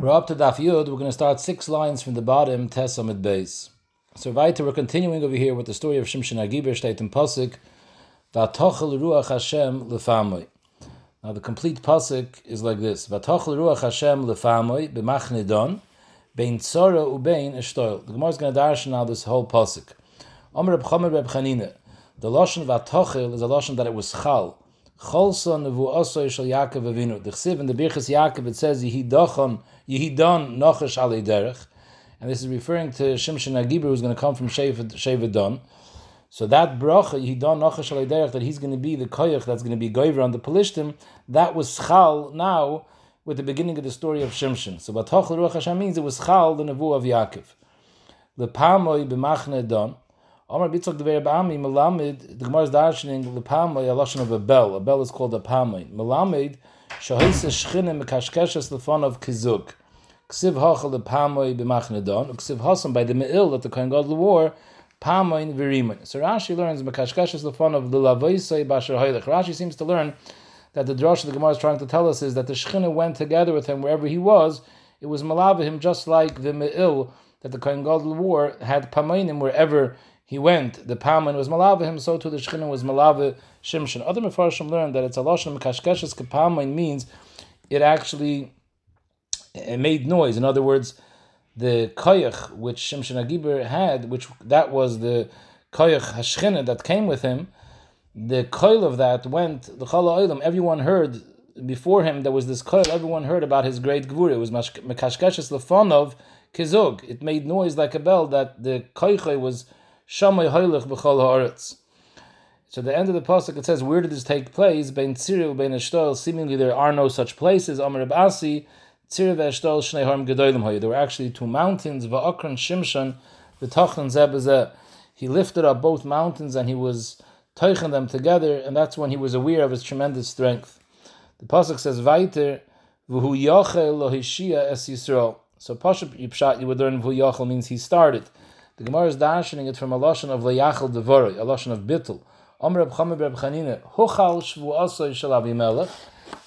We're up to Daf Yud. We're going to start six lines from the bottom, Tesamid base. So weiter, we're continuing over here with the story of Shimshon Agiber, steht im Pasuk, Vatochel Ruach Hashem lefamoy. Now the complete Pasuk is like this, Vatochel Ruach Hashem lefamoy b'machne don, bein tzora ubein eshtoil. The Gemara is going to darshan now this whole Pasuk. Omer Reb Reb Chanina, the Lashon Vatochel is a Lashon that it was chal. Cholson nevu osoi shel Yaakov Avinu. The Chsiv in the Birchas Yaakov it says Yehidachon Yehidon Nochash Ali Derech, and this is referring to Shimshon Agibur who's going to come from Shevedon. So that bracha Yehidon Nochash Ali Derech that he's going to be the koyach that's going to be goiver on the Pelishtim, that was chal now with the beginning of the story of Shimshon. So Batochel Ruach Hashem means it was chal the nevu of Yaakov. Lepamoi b'machne don. Omar Bitzok the Ba'ami, Melamed, the Gemara is darshaning Lepamoi, a lashon of a bell. A bell is called a Pamoi. Melamed, Shahisa Shchine Mekashkeshes Lefon of Kizuk. Ksiv Hachal Lepamoi b'machne don. Ksiv Hasam by the Me'il that the Kohen Gadol wore, Pamoin V'rimoin. So Rashi learns Mekashkeshes Lefon of Lilavoisei Basher Hoylech. Rashi seems to learn that the drush the Gemara is trying to tell us is that the Shechina went together with him wherever he was. It was malava him just like the Me'il that the Kohen Gadol wore had Pamoinim wherever he went. The Pamoin was malava him, so too the Shechina was malava Shimshon. Other Mefarshim learned that it's a Lashon Mekashkeshes Kapamoin means it actually it made noise. In other words, the koyach which Shimshon Agibur had, which that was the koyach hashchina that came with him, the koil of that went the chala oilam. Everyone heard before him. There was this koil. Everyone heard about his great gvura. It was mekashkeshes lefonov kizug. It made noise like a bell that the koychay was shamay b'chol haaretz. So the end of the pasuk it says, where did this take place? Bein Tziril, bein Eshtoil. Seemingly there are no such places. Amar Abasi, Tzir ve'Eshtoil shnei harm gedolim hoy. There were actually two mountains. Va'akran Shimshon, v'tachlan zebazeh. He lifted up both mountains and he was teichen them together, and that's when he was aware of his tremendous strength. The pasuk says, "Vaiter v'hu yachel lo hishia es Yisrael." So pasuk yipshat you would learn v'hu yachel means he started. The Gemara is darshaning it from a lashon of leyachel devorei, a lashon of bittul. Omer Reb Chamer Reb Chanina, Hochal Shvu Asoi Shel Avimelech,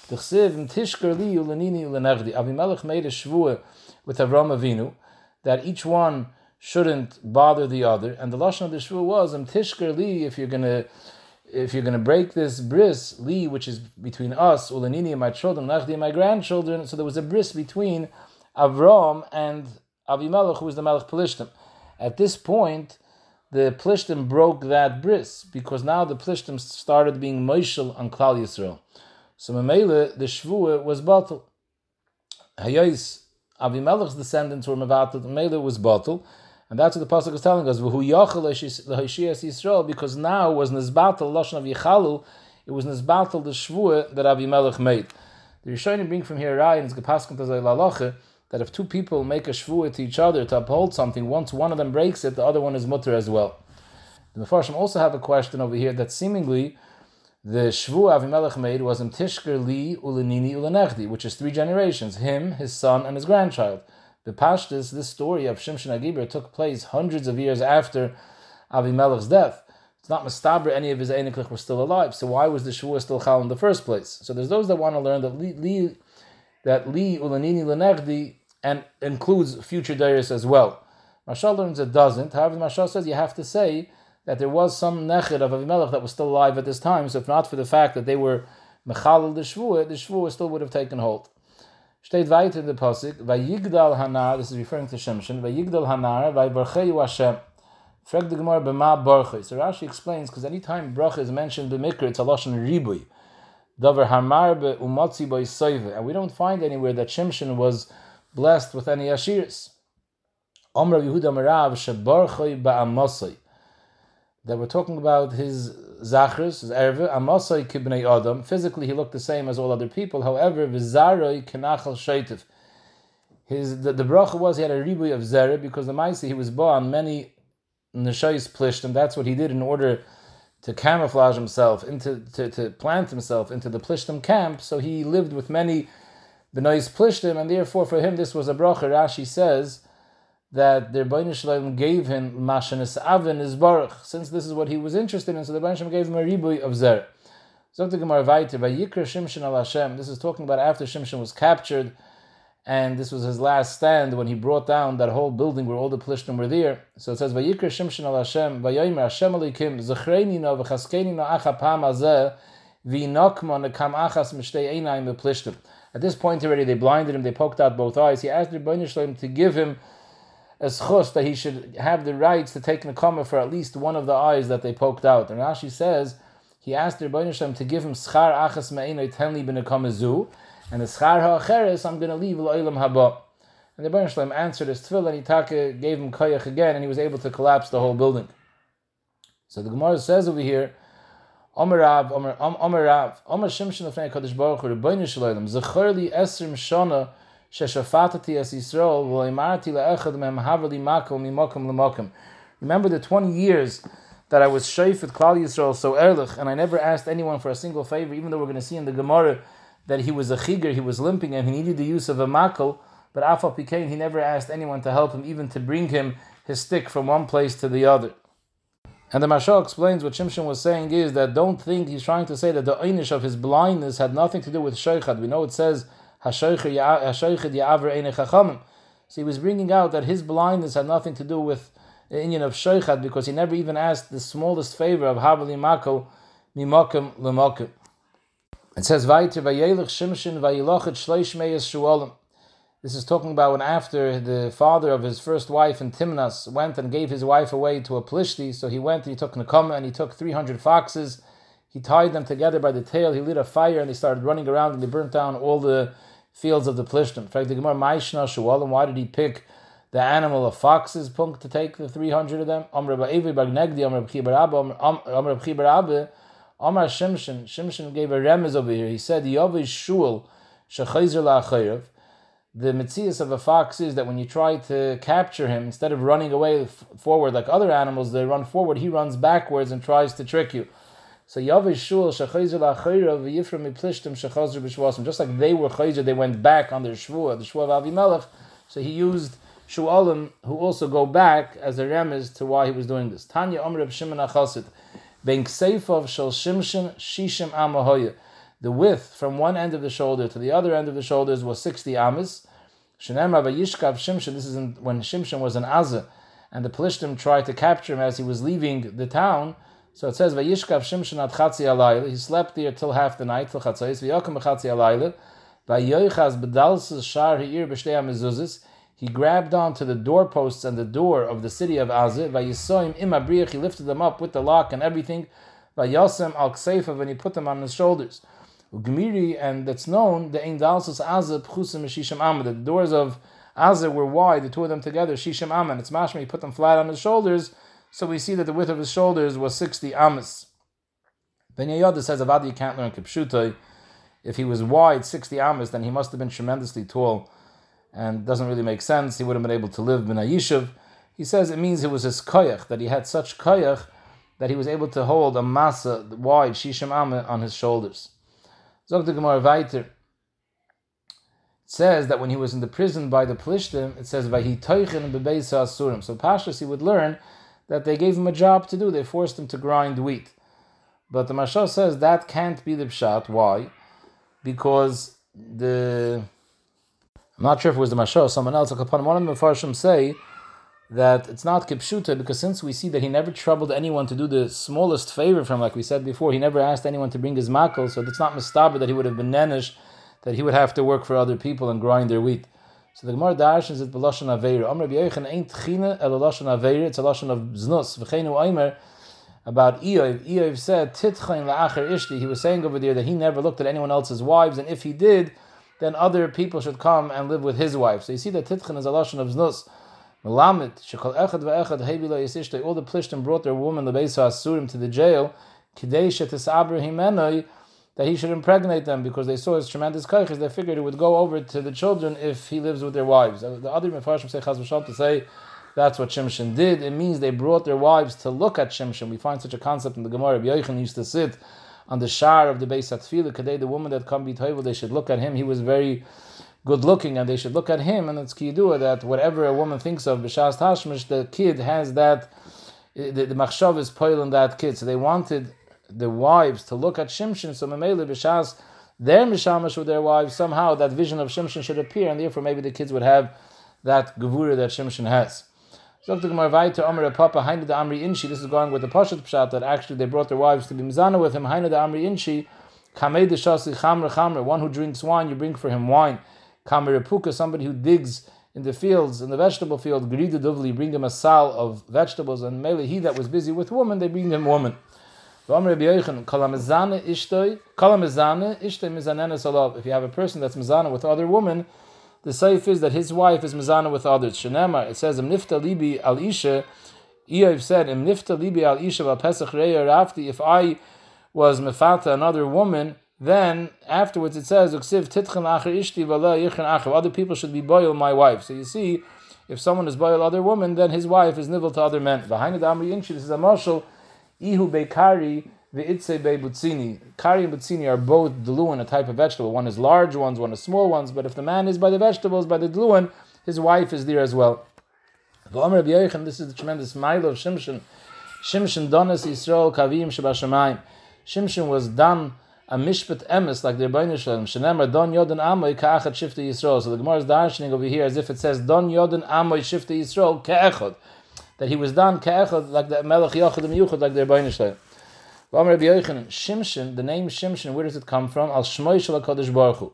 the Chsiv in Tishker Li Ulenini Ulenechdi. Avimelech made a shvua with Avram Avinu that each one shouldn't bother the other, and the lashon of the shvua was Im Tishker Li if you're gonna if you're gonna break this bris Li which is between us Ulenini and my children, Nechdi and my grandchildren. So there was a bris between Avram and Avimelech, who was the Melech Pelishtim. At this point the Plishtim broke that bris because now the Plishtim started being Moishel on Klal Yisrael. So Mamela, the Shvua was batal. Hayais, Avimelech's descendants were Mavatal, Mamela was batal. And that's what the Pasuk is telling us. Because now was Nizbatal, Lashon of Yechalu, it was Nizbatal, the Shvua that Avimelech made. The Rishonim bring from here, Rai, and it's that if two people make a shvuah to each other to uphold something, once one of them breaks it, the other one is mutter as well. The Mefarshim also have a question over here that seemingly the shvuah Avimelech made was in Tishker Li Ulenini Ulenechdi, which is three generations, him, his son, and his grandchild. The Pashtas, this story of Shimshon Agibur took place hundreds of years after Avimelech's death. It's not Mustabra, any of his Eineklich were still alive, so why was the shvuah still chal in the first place? So there's those that want to learn that Li, Li that Li Ulanini Lenechdi and includes future dairies as well. Mashal learns it doesn't. However, Mashal says you have to say that there was some nechid of Avimelech that was still alive at this time. So if not for the fact that they were mechalal the shvuah, the shvuah still would have taken hold. Steht weiter in the pasuk, Vayigdal Hanar. This is referring to Shimshon. Vayigdal Hanar. Vaybarcheyu Hashem. Frag the Gemara b'ma barchay. So Rashi explains because anytime bracha is mentioned b'mikra, it's a lashon ribui. Davar hamar be'umatzi b'yisoive. And we don't find anywhere that Shimshon was blessed with any ashirs. Omra Yehuda Marav shebarchay ba'amosai. That we're talking about his zachris, his erve, amosai kibnei adam. Physically, he looked the same as all other people. However, v'zaroi kenachal shaitiv. His the, the bracha was he had a ribui of zera because the Maisi he was born many neshayis and that's what he did in order to camouflage himself into to, to plant himself into the plishtim camp. So he lived with many benois plishtim, and therefore for him this was a bracha. Rashi says that the Rebbeinu Shalom gave him mashanis avin is baruch, since this is what he was interested in. So the Rebbeinu Shalom gave him a ribui of zer. Zok the Gemara Vayter by Yikra Shimshon al Hashem. This is talking about after Shimshon was captured, and this was his last stand when he brought down that whole building where all the Plishtim were there. So it says, "Vayikra Shimshon al Hashem, Vayomer Hashem Alikim, Zechreni no v'chaskeni no acha pam azeh, v'inokma nekam achas mishtei einayim Plishtim." At this point already, they blinded him, they poked out both eyes. He asked Rebbeinu to give him a schus that he should have the rights to take nekama for at least one of the eyes that they poked out. And Rashi says he asked Rebbeinu to give him schar achas me'enoi tenli zu, and the schar ha'acheres I'm going to leave l'olam haba. And the Rebbeinu answered his tefillah, and Itaka gave him koyach again, and he was able to collapse the whole building. So the Gemara says over here, Omer Shimshon Baruch Esrim Shana Sheshafatati Es Yisrael, mem makom. Remember the 20 years that I was shayf with Klal Yisrael so ehrlich, and I never asked anyone for a single favor, even though we're going to see in the Gemara that he was a chiger, he was limping, and he needed the use of a makel, but Afal Pikain, he never asked anyone to help him, even to bring him his stick from one place to the other. And the Mashal explains what Shimshon was saying is that don't think he's trying to say that the einish of his blindness had nothing to do with shaykhad. We know it says hashaychad ya'aver chachamim. So he was bringing out that his blindness had nothing to do with the Indian of shaykhad because he never even asked the smallest favor of havali mako mimokim lemokim. It says weiter vayelech Shimshon vayilochet shleish meyes shuolim. This is talking about when after the father of his first wife in Timnas went and gave his wife away to a Plishti, so he went and he took Nakama and he took 300 foxes, he tied them together by the tail, he lit a fire and they started running around and they burnt down all the fields of the Plishtim. In fact, the Gemara, Maishna Shualim, why did he pick the animal of foxes, punk, to take the 300 of them? Amr Ba'evi Bagnegdi, Amr Amr Amr Shimshon, Shimshon gave a remez over here. He said, Yovish Shul, Shechayzer La'achayrav, the mitzias of a fox is that when you try to capture him, instead of running away f- forward like other animals, they run forward, he runs backwards and tries to trick you. So Yavish Shul Shachayzer. Just like they were Chayzer, they went back on their Shvua, the Shvua of Avimelech. So he used Shu'alim, who also go back as a remez to why he was doing this. Tanya Omer of Shimon Achasit. Ben Kseifav Shal Shimshon Shishim Amahoya. The width from one end of the shoulder to the other end of the shoulders was 60 amas. Shenemar Vayishkav Shimshon, this is in, when Shimshon was in Azah, and the Plishtim tried to capture him as he was leaving the town. So it says Vayishkav Shimshon at Chatzi. He slept there till half the night, till Chatzais. V'yokim Chatzi Alayla. Vayoichaz Bedalsas Shar Ha'ir B'shtei HaMezuzis. He grabbed onto the doorposts and the door of the city of Azah. Vayisoim Im Abriach. He lifted them up with the lock and everything. Vayosem Al Kseifa, And he put them on his shoulders. Gemiri, and that's known, the Ein Dalsus Azah Pchusim Shisham Amad. The doors of Azah were wide, the two of them together, Shisham Amad. It's mashma, he put them flat on his shoulders, so we see that the width of his shoulders was 60 amas. Ben Yehoyada says, Avadi, you can't learn Kipshutai. If he was wide, 60 amas, then he must have been tremendously tall, and doesn't really make sense. He would have been able to live a yishuv. He says it means it was his koyach, that he had such koyach that he was able to hold a masa wide shisham amah on his shoulders. Zog the Gemara weiter. It says that when he was in the prison by the Plishtim, it says Vahi Toichin Bebeisa Asurim. So Pashas he would learn that they gave him a job to do. They forced him to grind wheat. But the Mashal says that can't be the pshat. Why? Because the I'm not sure if it was the Mashal someone else. One of the Mepharshim say that it's not kipshuta because since we see that he never troubled anyone to do the smallest favor from, like we said before, he never asked anyone to bring his makel, so it's not mistaba that he would have been nenish, that he would have to work for other people and grind their wheat. So the Gemara darshans it b'lashon aveira. Amr b'yoichan ain't china el lashon. It's a lashon of znus. V'cheinu aimer about Eov. Eov said titchain la'acher ishti. He was saying over there that he never looked at anyone else's wives, and if he did, then other people should come and live with his wife. So you see that titchain is a lashon of znus. Melamed, shekol echad ve'echad hebila yisishtay, all the plishtim brought their woman, the Beis Asurim, to the jail, kidei shetisabra himenoi, that he should impregnate them because they saw his tremendous kaiches. They figured it would go over to the children if he lives with their wives. The other Mefarshim say Chaz V'Shal to say that's what Shimshon did. It means they brought their wives to look at Shimshon. We find such a concept in the Gemara. Yoichan used to sit on the shar of the Beis Atfila. Kadei, the woman that come be they should look at him. He was very good looking and they should look at him and it's kiyudua that whatever a woman thinks of b'shas tashmish the kid has that the, the machshav is poil that kid so they wanted the wives to look at shimshon so memele b'shas their mishamash with their wives, somehow that vision of Shimshon should appear, and therefore maybe the kids would have that gevura that Shimshon has. So the Gemara Vaita Omer Papa Hainu the Amri Inshi. This is going with the Pashat Pshat that actually they brought their wives to be mizana with him. Hainu the Amri Inshi. Kamei the Shasi Chamre Chamre. One who drinks wine, you bring for him wine. Kamei Puka, somebody who digs in the fields, in the vegetable field. Grida bring him a sal of vegetables. And Mele, he that was busy with woman, they bring him woman. If you have a person that's mizana with other women, the saif is that his wife is mizana with others. Shenema, it says, Im nifta libi al isha, Eov said, Im nifta libi al isha if I was mefata another woman, then afterwards it says, Uksiv ishti other people should be boil my wife. So you see, if someone is boil other woman, then his wife is nivel to other men. Behind the Amri Inchi, this is a marshal, Ihu Bekari, Ve'itze be'butzini. Kari and butzini are both dluin, a type of vegetable. One is large ones, one is small ones. But if the man is by the vegetables, by the dluin, his wife is there as well. This is the tremendous mile of Shimshon. Shimshon donas Yisrael kavim shabashamayim. Shimshon was done a mishpat emes like the Rebbeinu Shalom. Shenemar don yodan amoy ka'achad shifta Yisrael. So the Gemara is darshaning over here as if it says don yodan amoy shifta Yisrael ka'echad. That he was done ka'echad like the Melech Yochad Miyuchad like the Rebbeinu Shalom. Shimshon, the name Shimshon, where does it come from? Al Shmoy Shal HaKadosh Baruch Hu.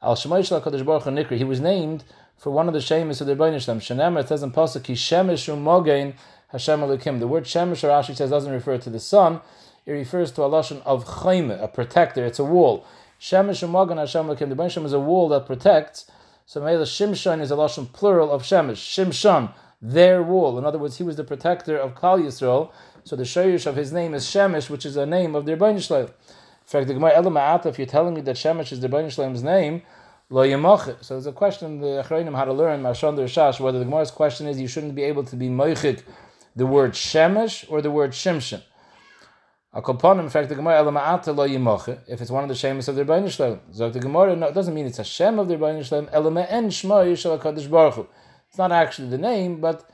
Al Shmoy Shal HaKadosh Baruch Hu Nikri. He was named for one of the Shemis of the Rebbeinu Shalom. Shenemer, it says in Pasuk, Ki Shemesh Umogein Hashem Elokim. The word Shemesh, Rashi says, doesn't refer to the sun. It refers to a lashon of chayme, a protector. It's a wall. Shemesh Umogein Hashem Elokim. The Rebbeinu is a wall that protects. So Mela Shimshon is a lashon plural of Shemesh. Shimshon, their wall. In other words, he was the protector of Klal Yisrael. So the shayrish of his name is Shemesh, which is a name of the Rebbeinu Shleim. In fact, the Gemara Elama'ata, if you're telling me that Shemesh is the Shleim's name, Lo Yemach. So there's a question the Achrayim had to learn, Mashon Shash, whether the Gemara's question is you shouldn't be able to be Moichik the word Shemesh or the word Shimshon. In fact, the Gemara Elama'ata Lo Yemach, if it's one of the Shemesh of the Rebbeinu Shleim. So the Gemara, no, it doesn't mean it's a Shem of the Rebbeinu Shleim, Elama'en Shmo Yishal HaKadosh Baruch Hu. It's not actually the name, but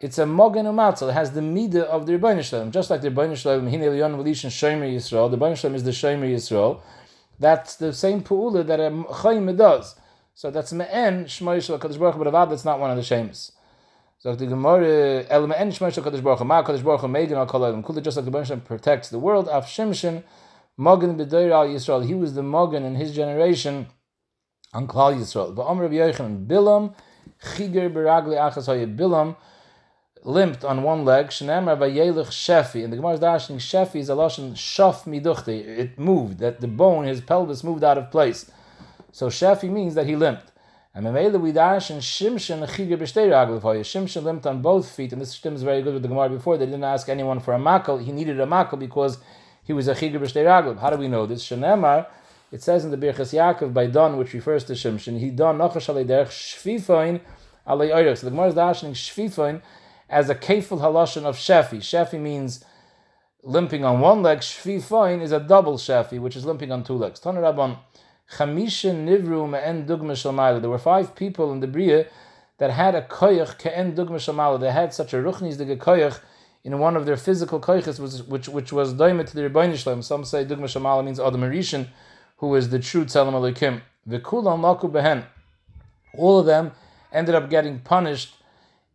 it's a mogen umatzal. It has the midah of the Rebbeinu Shalom. Just like the Rebbeinu Shalom, Hine Leon Velishan Shomer Yisrael, the Rebbeinu Shalom is the Shomer Yisrael. That's the same pu'ula that a chayim does. So that's me'en Shmoy Yisrael Kadosh Baruch Hu, but Avad, that's not one of the Shemus. So the Gemara, El me'en Shmoy Yisrael Kadosh Baruch Hu, Ma Kadosh Baruch Hu Megan Al Kol Kula, just like the Shalom protects the world, Af Shimshin, Mogen B'Deir Al Yisrael, he was the Mogen in his generation on Klal Yisrael. V'Omer Rabbi Yochanan, Bilam, Chiger Beragli Achas Hayah Bilam, limped on one leg. Shneimar vayelich shefi. And the Gemara is dashing shefi is a lashon shaf miduchte. It moved that the bone, his pelvis moved out of place. So shefi means that he limped. And Memela we dash and Shimshon chigir b'shtei Shimshon limped on both feet, and this stem is very good with the Gemara before. They didn't ask anyone for a makel. He needed a makel because he was a chigir b'shtei raglev. How do we know this? Shneimar. It says in the Birchas Yaakov by Don, which refers to Shimshon, he don nochash alei derech shvifoin alei So the Gemara is dashing shvifoin as a kefil halashon of shefi. Shefi means limping on one leg. Shvifoin is a double shefi, which is limping on two legs. Tanarabon chamisha nivru me'en dugma shalmayla. There were five people in the bria that had a koyach ke'en dugma shalmayla. They had such a ruchnis koyach in one of their physical koyches, which which was doimet to the Rebbeinu Shalom. Some say dugma shalmayla means Adam Arishan, who is the true Tzelem Elokim. V'kulam laku behen. All of them ended up getting punished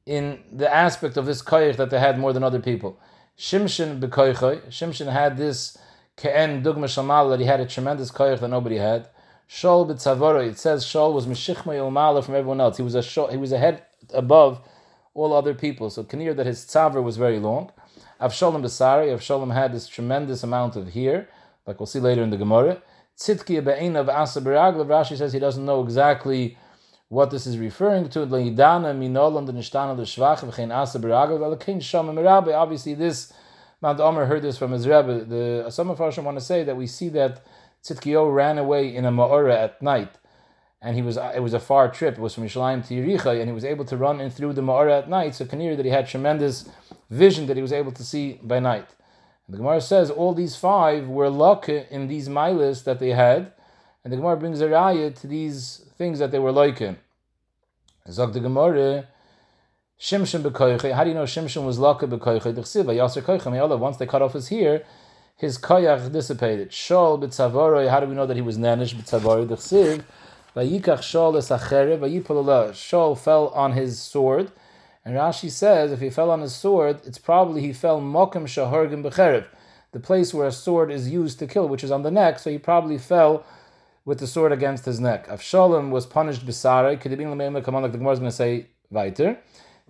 in the aspect of this koyach that they had more than other people. Shimshon bekoychoy. Shimshon had this ke'en dugma shamal that he had a tremendous koyach that nobody had. Shol b'tzavoro. It says Shol was mishichma ilmala from everyone else. He was a shol, he was a head above all other people. So Kanir that his tzaver was very long. Avshalom Besari, Avshalom had this tremendous amount of hair, like we'll see later in the Gemara. Tzitki be'ein of Asa Rashi says he doesn't know exactly what this is referring to. Obviously, this Mount Omer heard this from his Rebbe. The some of us want to say that we see that Tzidkiyo ran away in a Ma'ora at night, and he was it was a far trip. It was from Yerushalayim to Yericha, and he was able to run in through the Ma'ora at night. So Kanir that he had tremendous vision that he was able to see by night. And the Gemara says all these five were luck in these milas that they had, and the Gemara brings a raya to these things that they were like in. Zog the Gemara, Shimshon bekoiche. How do you know Shimshon was laka me'olav. Once they cut off his hair, his koyach dissipated. Shol b'tzavoroi, how do we know that he was nanish b'tzavoroi? D'chsiv, vayikach shol esachere, vayipol Shol fell on his sword, and Rashi says if he fell on his sword, it's probably he fell mokem shahorgim b'cherev, the place where a sword is used to kill, which is on the neck, so he probably fell with the sword against his neck. Avshalom was punished b'sare, kedibin l'meim come on, like the Gemara is going to say, weiter.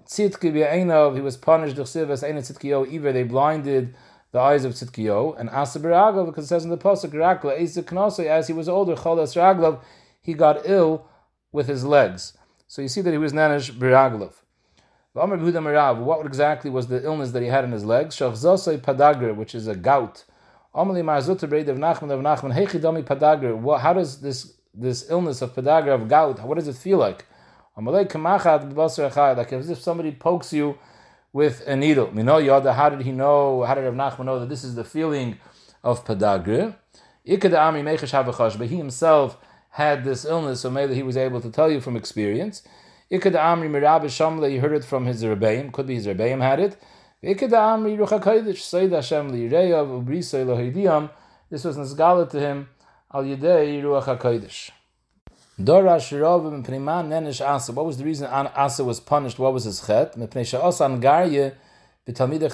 Tzitki b'einov, he was punished, d'chsiv as ein tzitkiyo, oh, either they blinded the eyes of Tzidkiyo, and Asa B'Raglav, because it says in the Pasuk, Rakla, Ezik as he was older, Cholas Raglav, he got ill with his legs. So you see that he was Nanish B'Raglav. What exactly was the illness that he had in his legs? Shachzosei Padagr, which is a gout. Amali Marzutta Breid of Nachman of Nachman, Hechidami Padagr. How does this this illness of Padagr of gout, what does it feel like? Like as if somebody pokes you with a needle. Mino Yoda, how did he know, how did Rav Nachman know that this is the feeling of Padagre? But he himself had this illness, so maybe he was able to tell you from experience. He heard it from his Rebbeim, could be his Rebbeim had it. This was Nazgala to him, Al Ruach. Dorash Rovim Pneiman Nenish Asa. What was the reason Asa was punished? What was his chet? He caused the Talmidei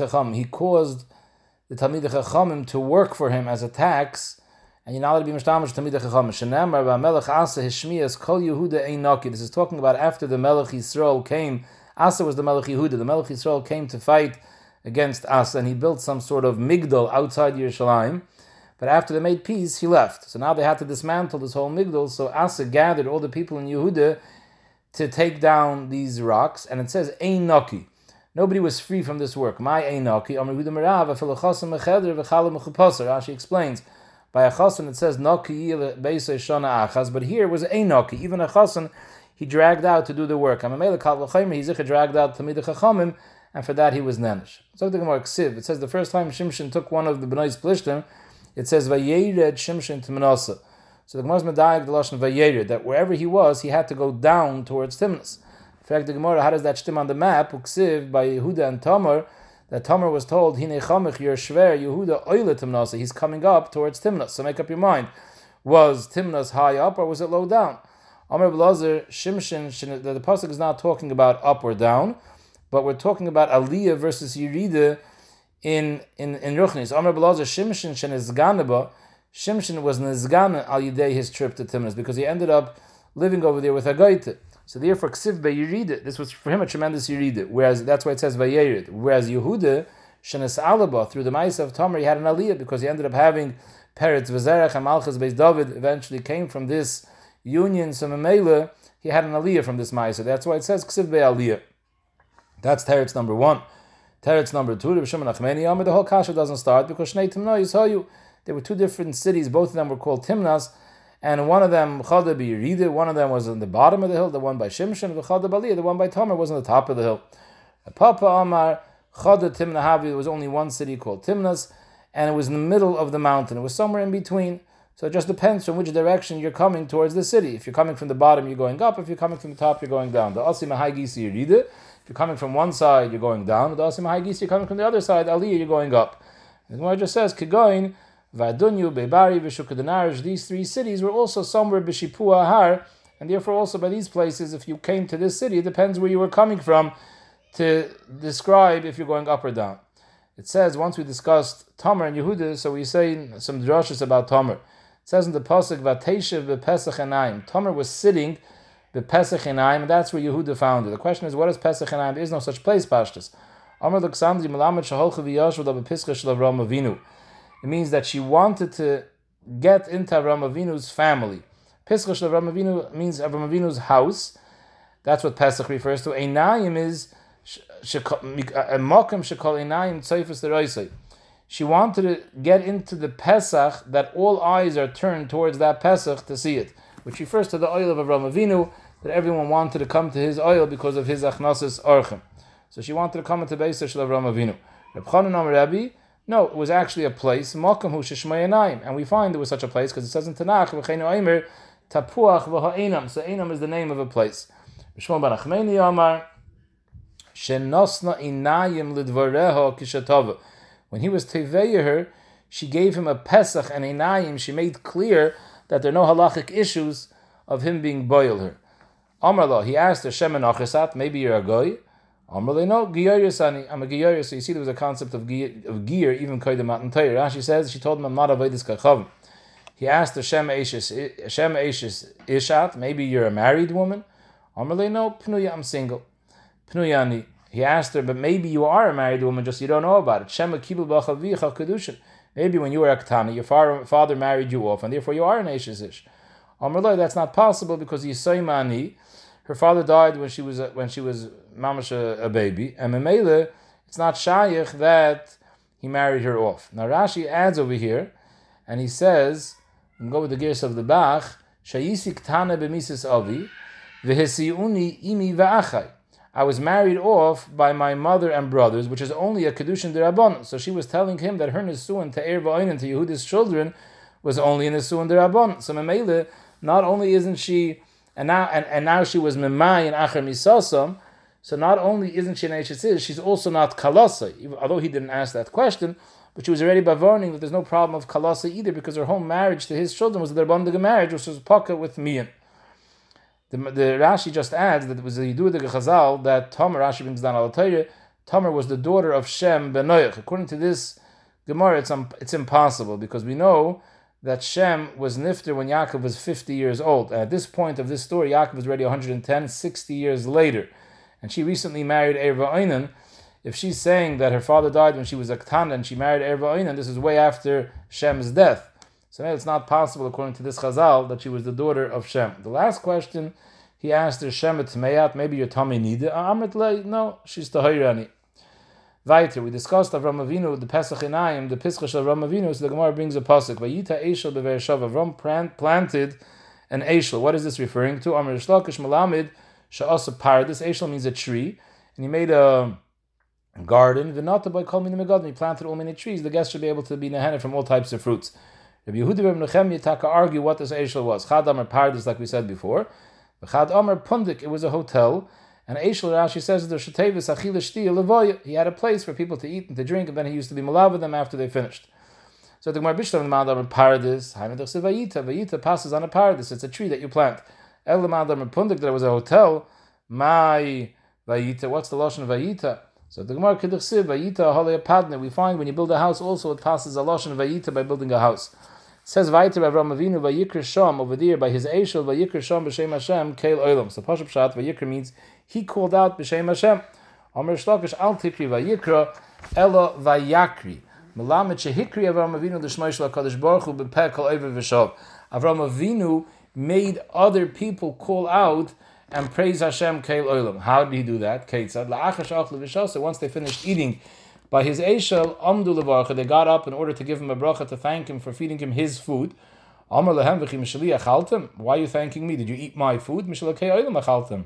Chachamim to work for him as a tax, and you're not allowed to be mishtamish Talmidei Chachamim. Shenemar Melech Asa Hishmias Kol Yehuda Einaki. This is talking about after the Melech Yisrael came. Asa was the Melech Yehuda. The Melech Yisrael came to fight against Asa, and he built some sort of migdal outside Yerushalayim. But after they made peace, he left. So now they had to dismantle this whole migdal. So Asa gathered all the people in Yehuda to take down these rocks, and it says Ein Naki. Nobody was free from this work. My Ein Naki. Rashi explains. By a chasen it says Naki shana achas, but here was Ein Naki. Even a chasen he dragged out to do the work. He's dragged out to Chachamim, and for that he was nanish. So the Gemara It says the first time Shimshon took one of the Bnei Splishtim, it says Vayered Shimshon Timnasa. So the Gemara's medayik the lashon Vayered that wherever he was, he had to go down towards Timnas. In fact, the Gemara, how does that on the map? Uksiv by Yehuda and Tamar, that Tamar was told, Hine chamich your shver Yehuda oile Timnasa. He's coming up towards Timnas. So make up your mind. Was Timnas high up or was it low down? Amr Blazer, Shimshin, the, the pasuk is not talking about up or down, but we're talking about Aliyah versus Yerida in in in Ruchnis. Amr Belazer Shimshon shenizganeba. Shimshon was nizgan al yidei his trip to Timnas because he ended up living over there with Hagaita. So therefore, ksiv beyirid. This was for him a tremendous yirid. Whereas that's why it says vayerid. Whereas Yehuda shenes alaba through the mice of Tamar he had an aliyah because he ended up having Peretz Vazerach and Malchus Beis David eventually came from this union. So Memela he had an aliyah from this mice. That's why it says ksiv aliyah. That's teretz number one. Teretz number two, Rabbi Shimon Achmeni the whole kasha doesn't start because Shnei Timna you. There were two different cities, both of them were called Timnas, and one of them, Chada B'Yerida, one of them was on the bottom of the hill, the one by Shimshon, and Chada B'Aliyah, the one by Tamar was on the top of the hill. Papa Amar, Chada Timna Havi, there was only one city called Timnas, and it was in the middle of the mountain. It was somewhere in between. So it just depends from which direction you're coming towards the city. If you're coming from the bottom, you're going up. If you're coming from the top, you're going down. The Asi Mahagisi Yerida, if you're coming from one side, you're going down. The Asim Haigis, you're coming from the other side, Aliyah, you're going up. And the Gemara just says, Kigoin, Vadunyu, Bebari, Vishukadinarish, these three cities were also somewhere Bishipua Har, and therefore also by these places, if you came to this city, it depends where you were coming from to describe if you're going up or down. It says, once we discussed Tamar and Yehuda, so we say some drashas about Tamar. It says in the Pasuk, Vateshev bepesach enayim. Tamar was sitting the Pesach Enaim, and that's where Yehuda found it. The question is, what is Pesach Enaim? There is no such place, Pashtas. It means that she wanted to get into Avram Avinu's family. Pesach Shel Avinu means Avram Avinu's house. That's what Pesach refers to. Einayim is uh, a Mokim Shekol Einayim Deroisei. She wanted to get into the Pesach that all eyes are turned towards that Pesach to see it, which refers to the oil of Avram Avinu that everyone wanted to come to his oil because of his achnasis orchem. So she wanted to come into Beis Shel Avram Avinu. Reb Chanan Rabbi, no, it was actually a place, Malkam Hu and we find there was such a place because it says in Tanakh, V'cheinu Eimer, Tapuach V'ha'enam, so Enam is the name of a place. Shmuel Ben Achmeni Amar, Shenosna Inayim Lidvareho Kishatova. When he was Teveya her, she gave him a Pesach and a Naim. She made clear that there are no halachic issues of him being boil her. Amrullah, he asked her, Shem and maybe you're a goy. Amrullah, no, Giyarisani, I'm a Giyar. So you see, there was a concept of gear, of gear even Koydem Matan Torah. Rashi says, she told him, I'm not a Vaidis Kachavim. He asked her, Shem Eishis, Shem Eishis Ishat, maybe you're a married woman. Amrullah, no, Pnuya, I'm single. Pnuyani. He asked her, but maybe you are a married woman, just you don't know about it. Shema Kibul Bachavicha Kedushin. Maybe when you were a Ketana, your father married you off, and therefore you are an Eishes Amrullah, that's not possible because Yisoymani, her father died when she was a, when she was mamash a, a baby, and Memele, it's not Shayich that he married her off. Now Rashi adds over here, and he says, and go with the gears of the Bach, Shayisi Ktana b'misis avi, v'hesiuni imi v'achai. I was married off by my mother and brothers, which is only a kedushin derabon. So she was telling him that her nesuin to Eir Va'oinen, to Yehuda's children, was only a nesuin derabon. So Memele, not only isn't she, and now and, and now she was memai and acher misasam, so not only isn't she an HSIS, she's also not kalasa, although he didn't ask that question, but she was already bavarning that there's no problem of kalasa either because her home marriage to his children was a derbandige marriage, which was pocket with mian. The, the Rashi just adds that it was a Yidu the Chazal that Tamar, Rashi brings down al Tamar was the daughter of Shem ben Noach. According to this Gemara, it's, um, it's impossible because we know that Shem was nifter when Yaakov was 50 years old. And at this point of this story, Yaakov was already 110, 60 years later. And she recently married Erva Einan. If she's saying that her father died when she was a Ktana and she married Erva Einan, this is way after Shem's death. So it's not possible, according to this Chazal, that she was the daughter of Shem. The last question, he asked her, Shem Tmeyat, maybe your tummy needed. No, she's Tahayrani. Weiter, we discussed Avram Avinu, the Pesach Inayim, the Pischash of Avram Avinu, so the Gemara brings a pasuk. Vayita Eshel beVe'ershav, Avram planted an Eshel. What is this referring to? Amr Shlakish Malamid, Sha'asa Par. This Eshel means a tree, and he made a garden. V'nata by Kol Minim He planted all many trees. The guests should be able to be nehana from all types of fruits. Rabbi Yehuda Rabbi Nechem Yitaka argue what this Eshel was. Chad Amar Paradis, like we said before. Chad Amar Pundik, it was a hotel. And Eshel Rashi says that Shatevis Achil Levoya. He had a place for people to eat and to drink, and then he used to be malav with them after they finished. So the Gemara Bishlam the Madam Paradis, Haimedach Vayita, Vayita passes on a paradis. It's a tree that you plant. El Madam Pundik, that was a hotel. My Vayita, what's the Lashon of Vayita? So the Gemara Kedach Vayita Halei Padne. We find when you build a house, also it passes a Lashon Vayita by building a house. Says weiter Avram Avinu vayikr sham over there by his Eshel vayikr sham b'shem Hashem keil olam. So Pashup Shat vayikr means he called out b'shem Hashem. Amr Shlakish al tikri vayikra elo vayakri. Melamed shehikri Avram Avinu l'shmoi shel HaKadosh Baruch Hu b'peh kol v'shav. Avram Avinu made other people call out and praise Hashem keil olam. How did he do that? Keitzad la'achash ach So once they finished eating by his Eishel, Amdu Levarcha, they got up in order to give him a bracha to thank him for feeding him his food. Amar lehem. Why are you thanking me? Did you eat my food? Mishalakei oilam achaltem.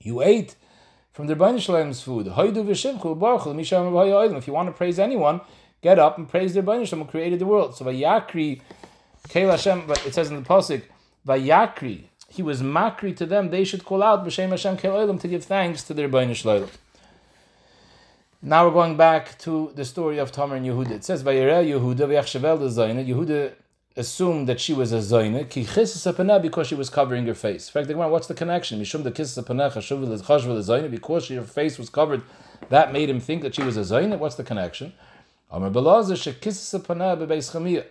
You ate from the Rebbeinu Shalom's food. Hoidu v'shivchu baruch misham oilam. If you want to praise anyone, get up and praise the Rebbeinu Shalom who created the world. So vayakri, keil Hashem, it says in the pasuk, vayakri, he was makri to them, they should call out b'shem Hashem keil oilam to give thanks to the Rebbeinu Shalom. Now we're going back to the story of Tamar and Yehuda. It says, Vayireh Yehuda v'yachshavel the Yehuda assumed that she was a Zayna, ki chisis because she was covering her face. In fact, what's the connection? Mishum the kisis apaneh chashvel Zayna, because her face was covered, that made him think that she was a Zayna. What's the connection? Amar Belazar shekisis apaneh bebeis chamiyah.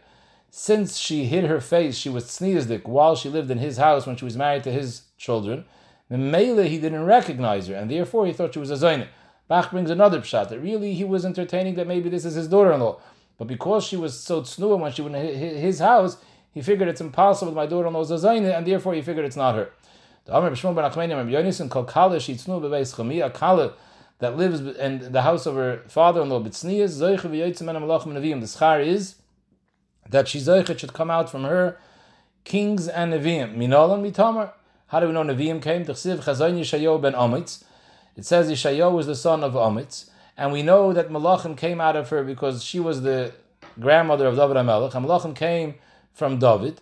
Since she hid her face, she was tzniazdik while she lived in his house when she was married to his children. The Mele, he didn't recognize her, and therefore he thought she was a Zayna. Bach brings another pshat that really he was entertaining that maybe this is his daughter-in-law, but because she was so tsnua when she went to his house, he figured it's impossible that my daughter-in-law is a and therefore he figured it's not her. The Amr B'Shmuel Ben Achmeni Rabbi called Kala Shitznu Bebeis Chami, a Kala that lives in the house of her father-in-law B'Tznias Amalachim Neviim. The schar is that she should come out from her kings and Neviim. Minolan Mitamar. How do we know Neviim came? T'chsiv Chazon Yishayo Ben Amitz. It says Yeshayahu was the son of Amitz, and we know that Malachim came out of her because she was the grandmother of David HaMelech, and Malachim came from David,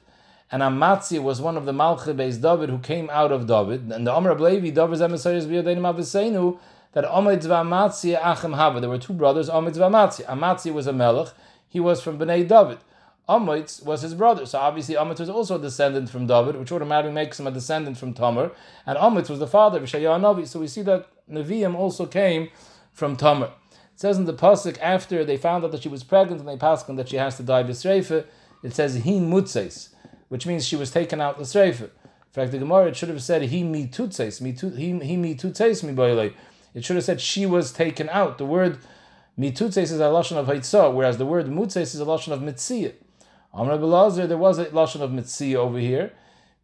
and Amatzi was one of the Malchi based David who came out of David, and the Amr Levi, David's emissaries, B'yodenim Aviseinu, that Amitz v'Amatzi Achim Hava. There were two brothers, Amitz v'Amatzi. Amatzi was a Melech, he was from Bnei David. Amitz was his brother. So obviously Amitz was also a descendant from David, which automatically makes him a descendant from Tamar. And Amitz was the father of Yeshayahu Navi. So we see that Nevi'im also came from Tamar. It says in the Pasuk, after they found out that she was pregnant and they passed on that she has to die b'sreifa, it says hin mutzes, which means she was taken out the sreifa. In fact, the Gemara, it should have said he mi tutses, he mi tutses mi boile. It should have said she was taken out. The word mitutses is a lashon of haitzah, whereas the word mutzes is a lashon of mitziyah. Amr Belazar, there was a lashon of mitziyah over here,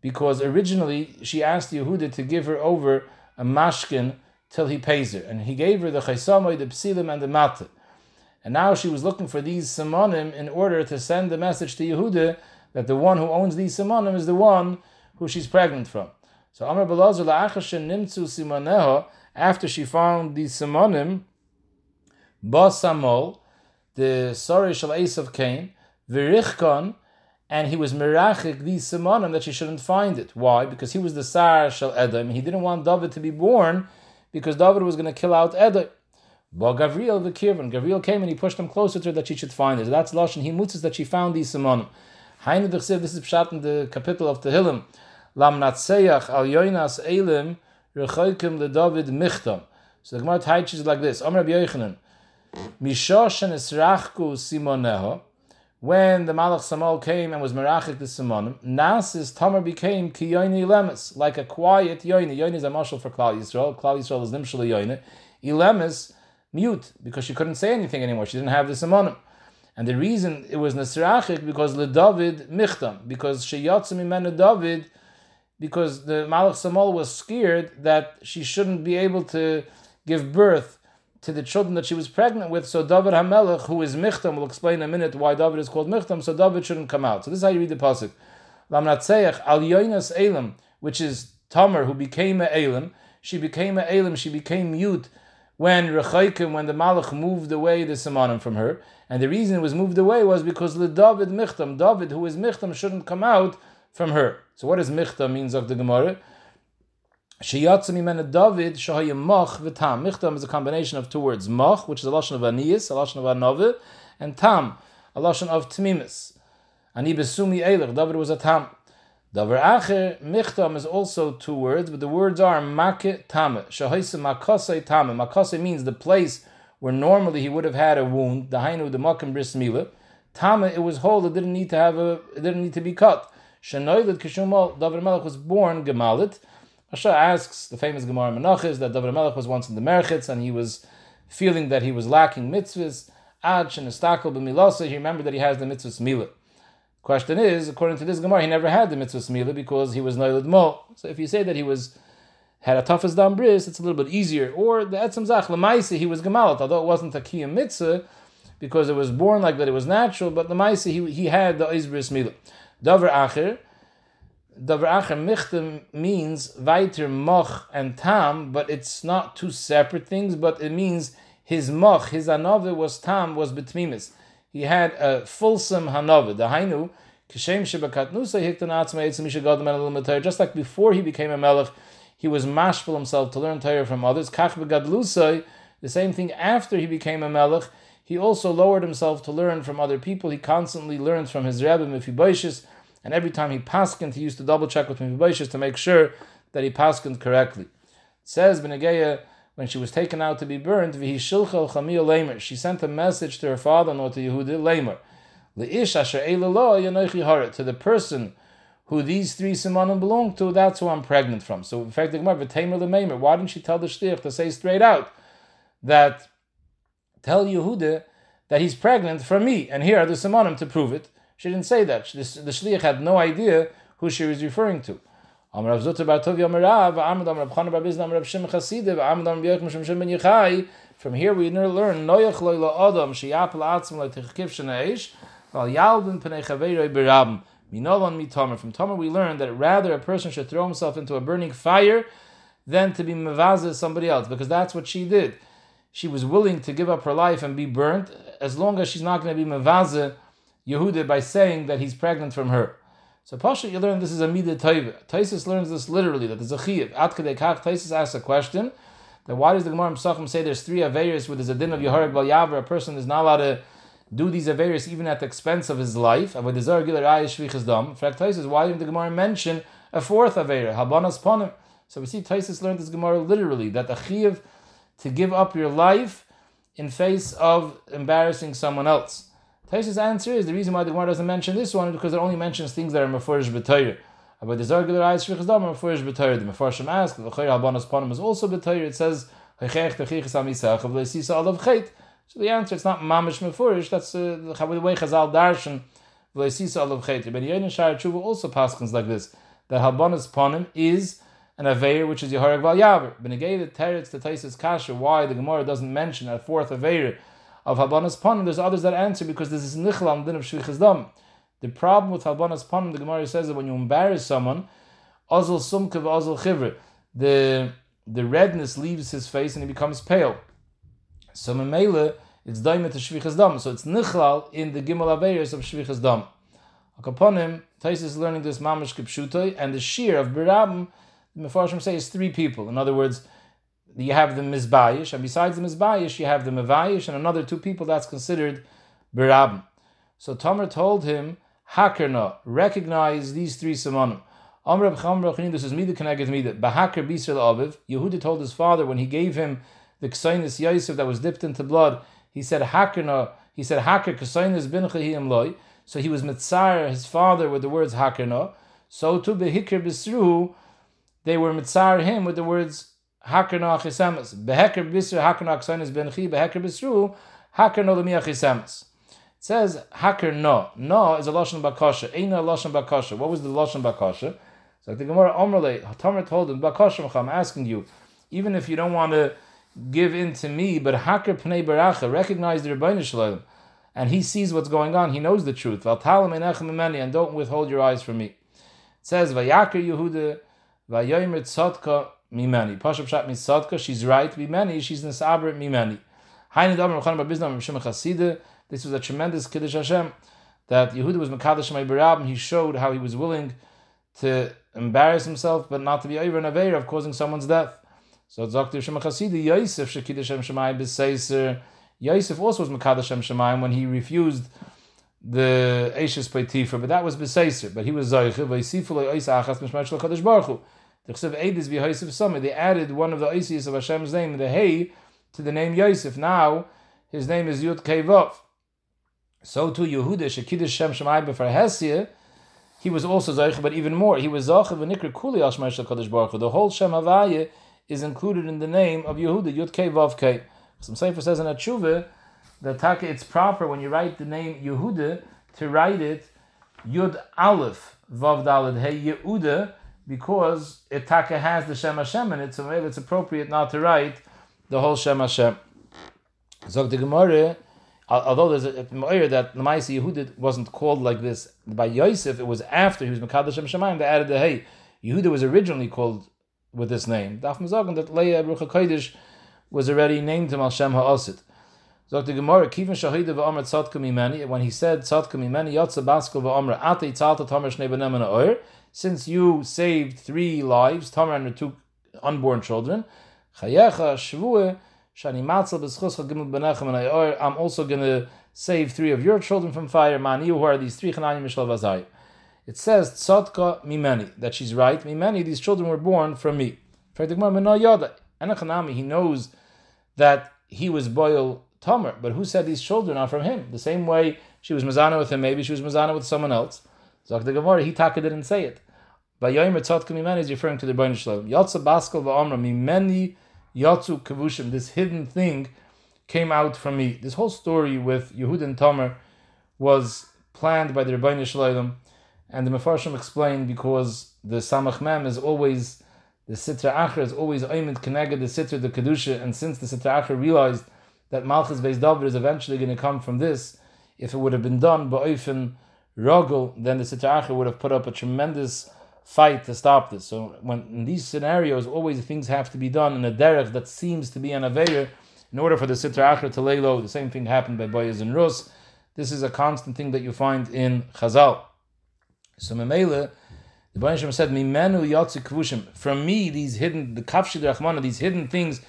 because originally she asked Yehuda to give her over a mashkin till he pays her, and he gave her the chaysamay, the psilim, and the mata. And now she was looking for these simonim in order to send the message to Yehuda that the one who owns these simonim is the one who she's pregnant from. So Amr Belazar la'achashen nimtzu simoneha, after she found these simonim, Basamol, the sorry shall Esav came, Virichkon, and he was mirachik these simonim that she shouldn't find it. Why? Because he was the Sar shall Edom. He didn't want David to be born because David was going to kill out Edom. But Gavriel the Kirvan, Gavriel came and he pushed him closer to her that she should find it. So that's Lashon. Mutzes that she found these simonim. Hainu this is pshat in the capital of Tehillim. Lam natseyach al yoinas elim rechoikim le David michtam. So the Gemara teaches like this. Amr Rabbi. Mishosh and Esrachku Simoneho, when the Malach Samal came and was Merachik the Simonim, Nasis Tamar became Ki Yoini Lemes, like a quiet Yoini. Yoini is a marshal for Klal Yisrael. Klal Yisrael is Nimshal Yoini. Ilemes, mute, because she couldn't say anything anymore. She didn't have the Simonim. And the reason it was Nesrachik because Le David Michtam, because she Imenu David, because the Malach Samal was scared that she shouldn't be able to give birth to the children that she was pregnant with. So David Hamelech, who is Michtam, will explain in a minute why David is called Michtam. So David shouldn't come out. So this is how you read the pasuk. Lamnatseach al yoinas elam, which is Tamar, who became a elam. She became a elam. She became mute when Rechaikim, when the Malach moved away the Simonim from her. And the reason it was moved away was because the David Michtam, David, who is Michtam, shouldn't come out from her. So what does Michtam means of the Gemara? Sheyatzim imena David shahayim mach v'tam. Michtam um, is a combination of two words. Mach, which is a lashon of aniyas, a lashon of anove, and tam, a lashon of tmimis. Ani besumi eiler. David was a tam. Davar acher, michtam um, is also two words, but the words are make tame. Shahayim makase tame. Makase means the place where normally he would have had a wound. The hainu, the makim bris mila. Tame, it was whole. It didn't need to have a. It didn't need to be cut. Shanoilet kishumal. David Melech was born gemalit. Asha asks the famous Gemara Menachis that David Melech was once in the Merchitz and he was feeling that he was lacking mitzvahs. Ad and Estakel b'milasa, he remembered that he has the mitzvahs mila. Question is, according to this Gemara, he never had the mitzvahs mila because he was noiled mo. So if you say that he was had a toughest dam bris, it's a little bit easier. Or the etzem zach lemaisa, he was gemalit, although it wasn't a kiyam mitzvah because it was born like that, it was natural. But lemaisa, he he had the izbris mila. Davar acher. Davar Acher Michtem means weiter Moch and Tam, but it's not two separate things, but it means his Moch, his Hanove was Tam, was Betmimis. He had a fulsome Hanove. The Hainu, Kishem Shebakatnusa Hiktan Atzma Eitzim Mishagadam just like before he became a Melech, he was mashful himself to learn Torah from others. Kach Begadlusai, the same thing after he became a Melech, he also lowered himself to learn from other people. He constantly learns from his Rebbe Mephibosheth, and every time he paskined, he used to double check with Mephibosheth to make sure that he paskined correctly. It says Benegeya, when she was taken out to be burned, she sent a message to her father-in-law to Yehuda Lamer, to the person who these three simonim belong to, that's who I'm pregnant from. So in fact, the Gemara, why didn't she tell the shliach to say straight out that tell Yehuda that he's pregnant from me, and here are the simonim to prove it. She didn't say that. The, shliach had no idea who she was referring to. From here we learn loy adam. From Tomer we learn that rather a person should throw himself into a burning fire than to be mevazah somebody else because that's what she did. She was willing to give up her life and be burnt as long as she's not going to be mevazah Yehuda by saying that he's pregnant from her. So Pasha, you learn this is a midah taiva. Taisus learns this literally, that there's a chiv. At kach, Taisus asks a question, that why does the Gemara Pesachim say there's three Averis where there's a din of Yeharek Bal a person is not allowed to do these Averis even at the expense of his life. In fact, Taisus, why didn't the Gemara mention a fourth Aver, Habanas Ponim? So we see Taisus learned this Gemara literally, that the Chiv to give up your life in face of embarrassing someone else. Taisus' answer is the reason why the Gemara doesn't mention this one is because it only mentions things that are Mefurish B'Tayr. About the Zargilar Ayish Shvichas Dam, Mefurish B'Tayr. The Mefarshim ask, the Chayr Habanas Ponim is also B'Tayr. It says, so the answer, it's not mamish mefurish. That's uh, the way Chazal darshan v'leisisa alav chet. But Yerin Shar Tshuva also paskins like this. The halbonis ponim is an aveir which is Yeharag Val Yaver. Benegay the teretz the Taisis Kasha why the Gemara doesn't mention a fourth aveir of halbonis ponim. There's others that answer because this is nichlam din of shvichas dam. The problem with halbonis ponim, the Gemara says that when you embarrass someone, ozil sumkav ozil chivre, the the redness leaves his face and he becomes pale. So Memele, it's daima to Shvichas Dam. So it's Nichlal in the Gimel Averis of Shvichas Dam. Upon him, Tais is learning this Mamash Kipshutai, and the shear of Birabim, the Mefarshim say, is three people. In other words, you have the Mizbayish, and besides the Mizbayish, you have the Mevayish, and another two people that's considered Birabim. So Tomer told him, Hakerna, recognize these three Simonim. Amr this is Mida connected Mida. Bahakar Bisr Aviv. Yehuda told his father when he gave him the Ksainis Yosef that was dipped into blood, he said, Hakerna, he said, Haker Ksainis bin loy. So he was mitzar his father with the words Hakerna. So to Behikir Bisruhu, they were mitzar him with the words Hakerna Chisamas. Beheker Bisru Hakerna Ksainis bin Beheker Bisruhu, Hakerna Lemia Chisamas. It says Haker no. No is a Lashon Bakasha. Ain't a Lashon Bakasha. What was the Lashon Bakasha? So the Gemara Omrle, Tamar told him, Bakasha I'm asking you, even if you don't want to give in to me, but Haker Pnei Baracha, recognize the Rebbeinu Shalom, and he sees what's going on, he knows the truth. And don't withhold your eyes from me. It says, Vayaker Yehuda, Vayomer Tzadka Mimeni. Pashup Shat Tzadka, she's right, Mimeni, she's Nisaber Mimeni. This was a tremendous Kiddush Hashem that Yehuda was Mekadosh Makadosh Barabim. He showed how he was willing to embarrass himself, but not to be over an Aveir of causing someone's death. So Dr. Shema Chasidi, Yosef Shekidah Shem Shemayim B'Seiser. Yosef also was Mekadosh Shem Shemayim when he refused the Eishes Poitifa, but that was B'Seiser. But he was Zayche, V'Yisifu Lo Yosef Achas Mishmar Shel Baruch Hu. The Summit, they added one of the Oisias of Hashem's name, the Hey, to the name Yosef. Now, his name is Yud Kevov. So too Yehuda Shekidah Shem Shemayim B'Far Hesia, he was also Zayche, but even more, he was Zayche V'Nikr Kuli Ashmar Shel Kadosh Baruch. The whole Shem Havayah is included in the name of Yehuda, Yud Kei Vav Kei. Some Sefer says in a tshuva that it's proper when you write the name Yehuda to write it Yud Aleph Vav Dalad Hey Yehuda because it has the Shem Hashem in it, so maybe it's appropriate not to write the whole Shem Hashem. So the Gemara, although there's a Gemara that Lamaisi Yehuda wasn't called like this by Yosef, it was after he was Mekadosh Shem Shemayim, they added the Hey. Yehuda was originally called with this name. Daf Mazagan that Leah Rucha Kodesh was already named him Al Shem. Zok the Gemara, Kivin Shahida v'Amr Tzadka Mimeni, when he said Tzadka Mimeni, Yotza Baskel v'Amr, Ate Tzalta Tamer Shnei Benem Oir, since you saved three lives, Tamar and her two unborn children, I'm also going to save three of your children from fire, Mani, who are these three. It says tzadka mimeni that she's right. Mimeni, these children were born from me. He knows that he was boil Tamar, but who said these children are from him? The same way she was mazana with him, maybe she was mazana with someone else. Zok the Gemara, he taka didn't say it. But Yoimer mimeni is referring to the Rebbeinu Shalom. Yatsa baskel va'amra mimeni yatsu kavushim. This hidden thing came out from me. This whole story with Yehud and Tomer was planned by the Rebbeinu Shalom and the Mefarshim explained because the Samach Mem is always, the Sitra Achra is always Oimid Keneged, the Sitra, the Kedusha, and since the Sitra Achra realized that Malchus Beis David is eventually going to come from this, if it would have been done Ba'oifen Rogel, then the Sitra Achra would have put up a tremendous fight to stop this. So when in these scenarios, always things have to be done in a derech that seems to be an Aveir, in order for the Sitra Achra to lay low. The same thing happened by Boyaz and Rus. This is a constant thing that you find in Chazal. So Memele, the Baruch said, "Mimenu yatzik kvushim." From me, these hidden, the kafshid rachmana, these hidden things,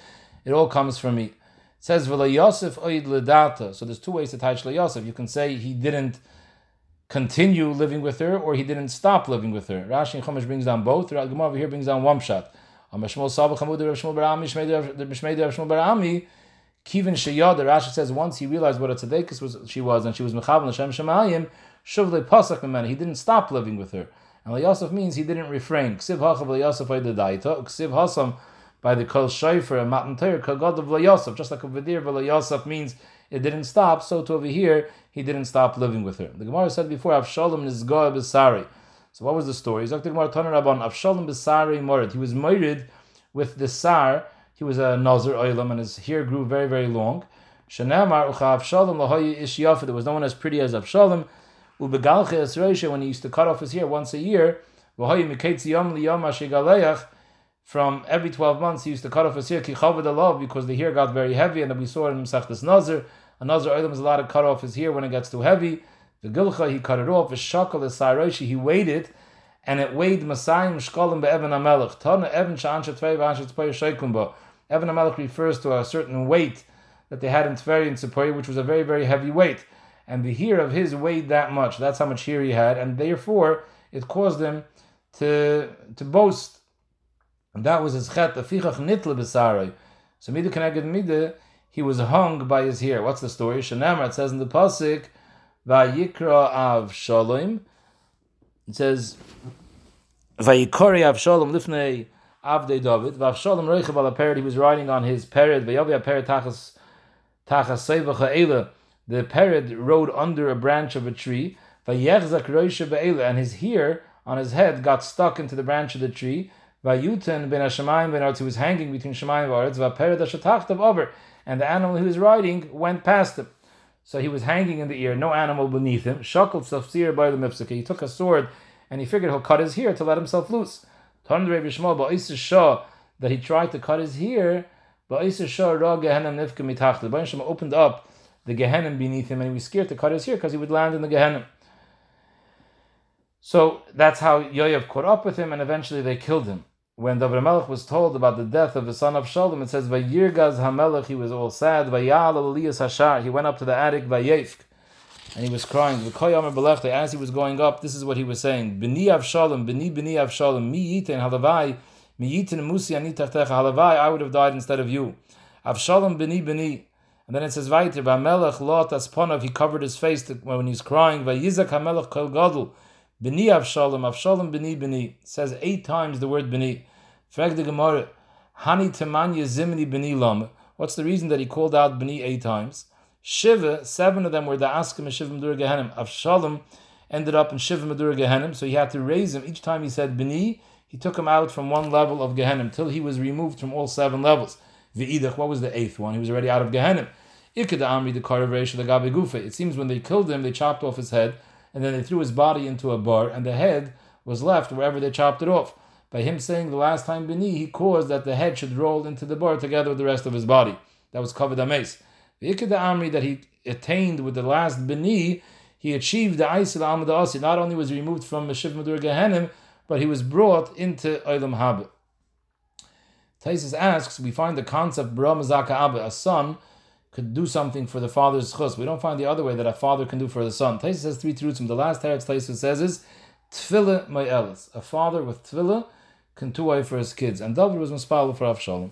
it all comes from me. It says V'la Yosef ledata. So there's two ways to touch Yosef. You can say he didn't continue living with her, or he didn't stop living with her. Rashi and Chumash brings down both. The Gemara over here brings down one shot. Kivin Sheyad, the Rashi says once he realized what a tzedekis was she was and she was mechavan l'shem shemayim, shuv pasak memena. He didn't stop living with her. And Yosef means he didn't refrain. Ksiv hachav Yosef the daita. Ksiv hasam by the kol shayfer and matan teir kagod of Yosef. Just like over there, Yosef means it didn't stop. So to over here, he didn't stop living with her. The Gemara said before, Avshalom nizgoa b'sari. So what was the story? Zakh Gemara Taner Rabban Avshalom b'sari morid. He was married with the sar he was a Nazir Oilam and his hair grew very, very long. Shanamar Ucha Avshalom Lahoyi Ish There was no one as pretty as Avshalom. Ubegalche Esreisha, when he used to cut off his hair once a year, Lahoyi Miketzi Yom Liyom Ashigaleach, from every 12 months he used to cut off his hair, because the hair got very heavy, and we saw in Masachtas Nazir, a Nazir Oilam is allowed to cut off his hair when it gets too heavy. The Gilcha, he cut it off. The Shakal, the Sairoshi, he weighed it, and it weighed Masayim Shkolim Be'evan HaMelech. Tana Evan Sha'an Shetvei V'an Shetvei Sheikumba. Evan Amalek refers to a certain weight that they had in Tveri and Tzipoy, which was a very, very heavy weight. And the hair of his weighed that much. That's how much hair he had. And therefore, it caused him to, to boast. And that was his chet, the fichach nitle b'sarai. So midah connected midah, he was hung by his hair. What's the story? Shanamar, it says in the pasuk, Vayikra av shalom. It says, Vayikori av shalom lifnei Avdei David. Vavshalom Reichav al Pered, he was riding on his Pered, Vayavi Pered Tachas Tachas Seivacha Eila. The Pered rode under a branch of a tree. Vayechzak Roisha Be'ela, and his hair on his head got stuck into the branch of the tree. Vayutan ben Hashemayim ben Artz, he was hanging between Shemayim and Artz. Vapered Hashatachtav over, and the animal he was riding went past him. So he was hanging in the air, no animal beneath him. Shakal Safsir by the Mipsaka. He took a sword and he figured he'll cut his hair to let himself loose. That he tried to cut his hair. The Baruch opened up the Gehenim beneath him, and he was scared to cut his hair because he would land in the Gehenim. So that's how Yoav caught up with him, and eventually they killed him. When David Melech was told about the death of the son of Shalom, it says, Vayirgaz HaMelech, he was all sad. Vayal Eliyas Hashar, he went up to the attic, Vayefk, and he was crying. As he was going up, this is what he was saying: B'ni Avshalom, B'ni B'ni Avshalom, mi yitin halavai, mi yitin musi anitachtecha halavai. I would have died instead of you. Avshalom B'ni B'ni. And then it says, "Vayter B'Melech Lot Asponov." He covered his face when he's crying. Vayizak Hamelech Kol Gadol. B'ni Avshalom, Avshalom B'ni B'ni. Says eight times the word B'ni. Frag the Gemara. Hani Temanya Zimni B'ni Lam. What's the reason that he called out B'ni eight times? Shiva, seven of them were the Askim and Shiva Medur Gehenim. Avshalom ended up in Shiva Medur Gehenim, so he had to raise him. Each time he said Bini, he took him out from one level of Gehenim till he was removed from all seven levels. V'idach, what was the eighth one? He was already out of Gehenim. Ikeda Amri, the Karavesh, the Gabi Gufa. It seems when they killed him, they chopped off his head, and then they threw his body into a bar, and the head was left wherever they chopped it off. By him saying the last time Bini, he caused that the head should roll into the bar together with the rest of his body. That was covered amaze. The Ikeda Amri that he attained with the last Beni, he achieved the Aisel Amad Asi. Not only was he removed from Meshiv Madur Gehenim, but he was brought into Olam Haba. Taisus asks, we find the concept Bra Mazaka Abba, a son could do something for the father's chus. We don't find the other way that a father can do for the son. Taisus has three truths. From the last teretz Taisus says is Tfila Ma'elis. A father with Tfila can do away for his kids. And David was Mispal for Avshalom.